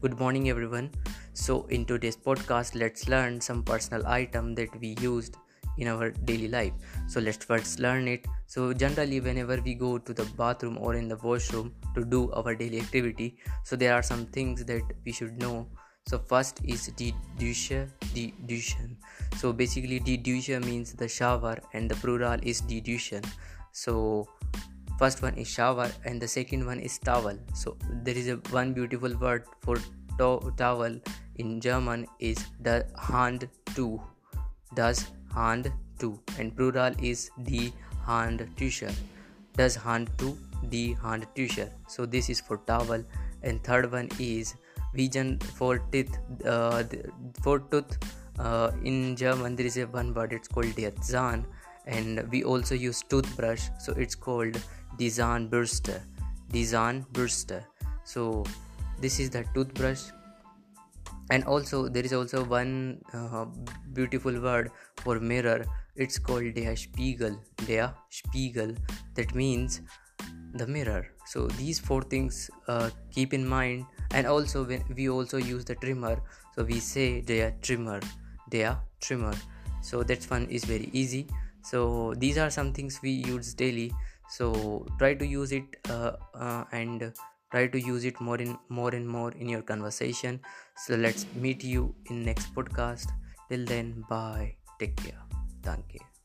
Good morning, everyone. So, in today's podcast, let's learn some personal item that we used in our daily life. So, let's first learn it. So, generally, whenever we go to the bathroom or in the washroom to do our daily activity, so there are some things that we should know. So, first is the douche. So, basically, douche means the shower, and the plural is douche. So, first one is shower and the second one is towel. So there is a one beautiful word for to- towel in german is the hand to. Does hand to. And plural is the Handtücher does hand to the Handtücher so this is for towel. And third one is vision for teeth uh, for tooth uh, in german there is a one word it's called der zahn and we also use toothbrush. So it's called Zahnbürste. Zahnbürste. So this is the toothbrush. And also there is also one uh, beautiful word for mirror. It's called der spiegel. Der spiegel. That means the mirror. So these four things uh, keep in mind. And also when we also use the trimmer. So we say der trimmer. Der trimmer. So that one is very easy. So these are some things we use daily so try to use it uh, uh, and try to use it more in more and more in your conversation. So let's meet you in next podcast. Till then bye. Take care. Thank you